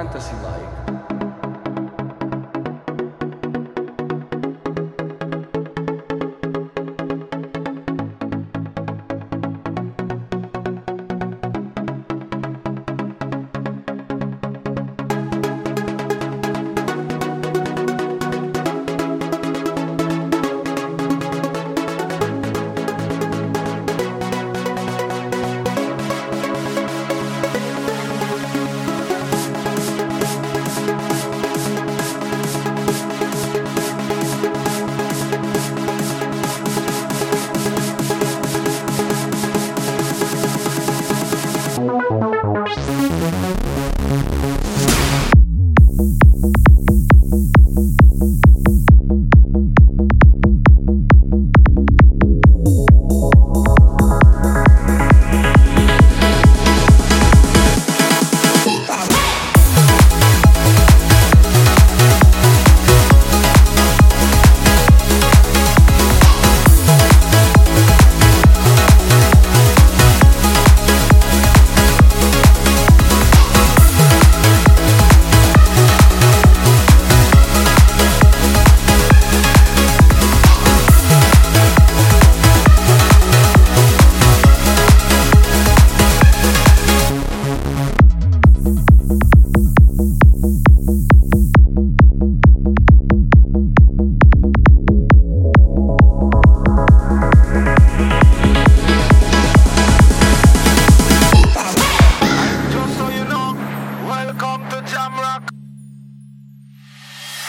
levanta-se fantasy.